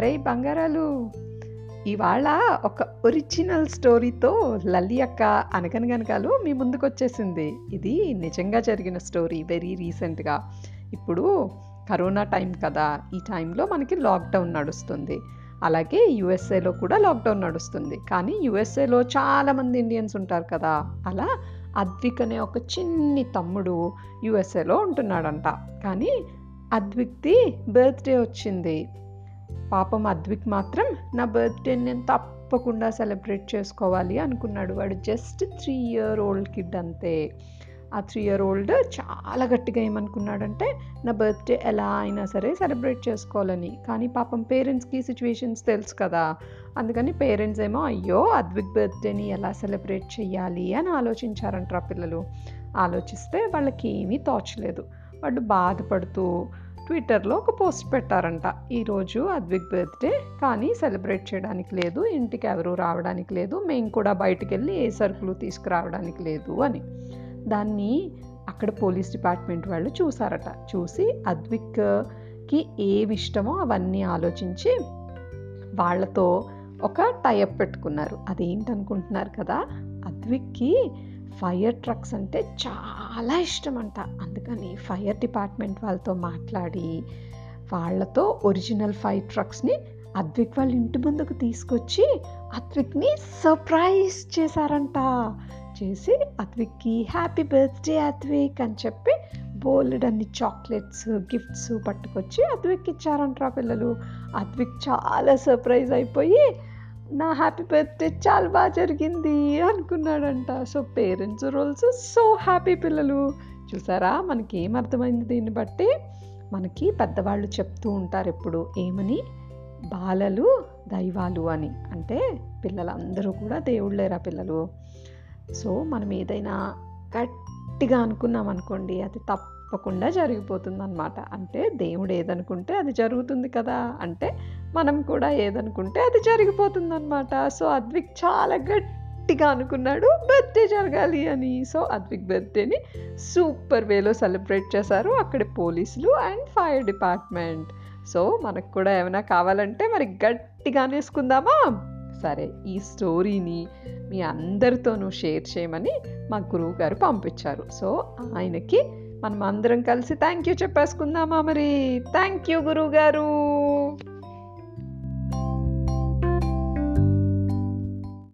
అరే బంగారాలు ఇవాళ ఒక ఒరిజినల్ స్టోరీతో లల్లి అక్క అనగనగనకాలు మీ ముందుకు వచ్చేసింది ఇది నిజంగా జరిగిన స్టోరీ వెరీ రీసెంట్గా ఇప్పుడు కరోనా టైం కదా ఈ టైంలో మనకి లాక్డౌన్ నడుస్తుంది. అలాగే యుఎస్ఏలో కూడా లాక్డౌన్ నడుస్తుంది. కానీ యుఎస్ఏలో చాలామంది ఇండియన్స్ ఉంటారు కదా అలా అద్విక్ అనే ఒక చిన్ని తమ్ముడు యుఎస్ఏలో ఉంటున్నాడంట. కానీ అద్విక్ది బర్త్డే వచ్చింది. పాపం అద్విక్ మాత్రం నా బర్త్డే నేను తప్పకుండా సెలబ్రేట్ చేసుకోవాలి అనుకున్నాడు. వాడు just three year old kid అంతే. ఆ త్రీ ఇయర్ ఓల్డ్ చాలా గట్టిగా ఏమనుకున్నాడంటే నా బర్త్డే ఎలా అయినా సరే సెలబ్రేట్ చేసుకోవాలని. కానీ పాపం పేరెంట్స్కి సిచ్యువేషన్స్ తెలుసు కదా. అందుకని పేరెంట్స్ ఏమో అయ్యో అద్విక్ బర్త్డేని ఎలా సెలబ్రేట్ చేయాలి అని ఆలోచించారంటారు పిల్లలు. ఆలోచిస్తే వాళ్ళకి ఏమీ తోచలేదు వాళ్ళు బాధపడుతూ ట్విట్టర్లో ఒక పోస్ట్ పెట్టారంట. ఈరోజు అద్విక్ బర్త్డే కానీ సెలబ్రేట్ చేయడానికి లేదు ఇంటికి ఎవరు రావడానికి లేదు మేము కూడా బయటికి వెళ్ళి ఏ సరుకులు తీసుకురావడానికి లేదు అని. దాన్ని అక్కడ పోలీస్ డిపార్ట్మెంట్ వాళ్ళు చూసారట చూసి అద్విక్కి ఏవి ఇష్టమో అవన్నీ ఆలోచించి వాళ్ళతో ఒక టైఅప్ పెట్టుకున్నారు. అదేంటనుకుంటున్నారు కదా? అద్విక్కి ఫైర్ ట్రక్స్ అంటే చాలా ఇష్టం అంట అందుకని ఫైర్ డిపార్ట్మెంట్ వాళ్ళతో మాట్లాడి వాళ్ళతో ఒరిజినల్ ఫైర్ ట్రక్స్ని అద్విక్ వాళ్ళ ఇంటి ముందుకు తీసుకొచ్చి అద్విక్ని సర్ప్రైజ్ చేశారంట. చేసి అద్విక్కి హ్యాపీ బర్త్డే అద్విక్ అని చెప్పి బోల్డ్ అన్ని చాక్లెట్స్ గిఫ్ట్స్ పట్టుకొచ్చి అద్విక్ ఇచ్చారంటారా పిల్లలు. అద్విక్ చాలా సర్ప్రైజ్ అయిపోయి నా హ్యాపీ బర్త్డే చాలా బాగా జరిగింది అనుకున్నాడంట. So parents roles so happy పిల్లలు. చూసారా? మనకి ఏం అర్థమైంది దీన్ని బట్టి? మనకి పెద్దవాళ్ళు చెప్తూ ఉంటారు ఎప్పుడు ఏమని? బాలలు దైవాలు అని. అంటే పిల్లలందరూ కూడా దేవుళ్ళేరా పిల్లలు. సో మనం ఏదైనా గట్టిగా అనుకున్నాం అనుకోండి అది తప్పకుండా జరిగిపోతుంది అనమాట అంటే దేవుడు ఏదనుకుంటే అది జరుగుతుంది కదా. అంటే మనం కూడా ఏదనుకుంటే అది జరిగిపోతుంది అనమాట సో అద్విక్ చాలా గట్టిగా అనుకున్నాడు బర్త్డే జరగాలి అని. సో అద్విక్ బర్త్డేని సూపర్ వేలో సెలబ్రేట్ చేశారు అక్కడ పోలీసులు అండ్ ఫైర్ డిపార్ట్మెంట్. సో మనకు కూడా ఏమైనా కావాలంటే మరి గట్టిగా అనేసుకుందామా? సరే ఈ స్టోరీని మీ అందరితోనూ షేర్ చేయమని మా గురువు గారు పంపించారు. సో ఆయనకి మనం అందరం కలిసి థ్యాంక్ యూ చెప్పేసుకుందామా మరి? థ్యాంక్ యూ గురువు గారు.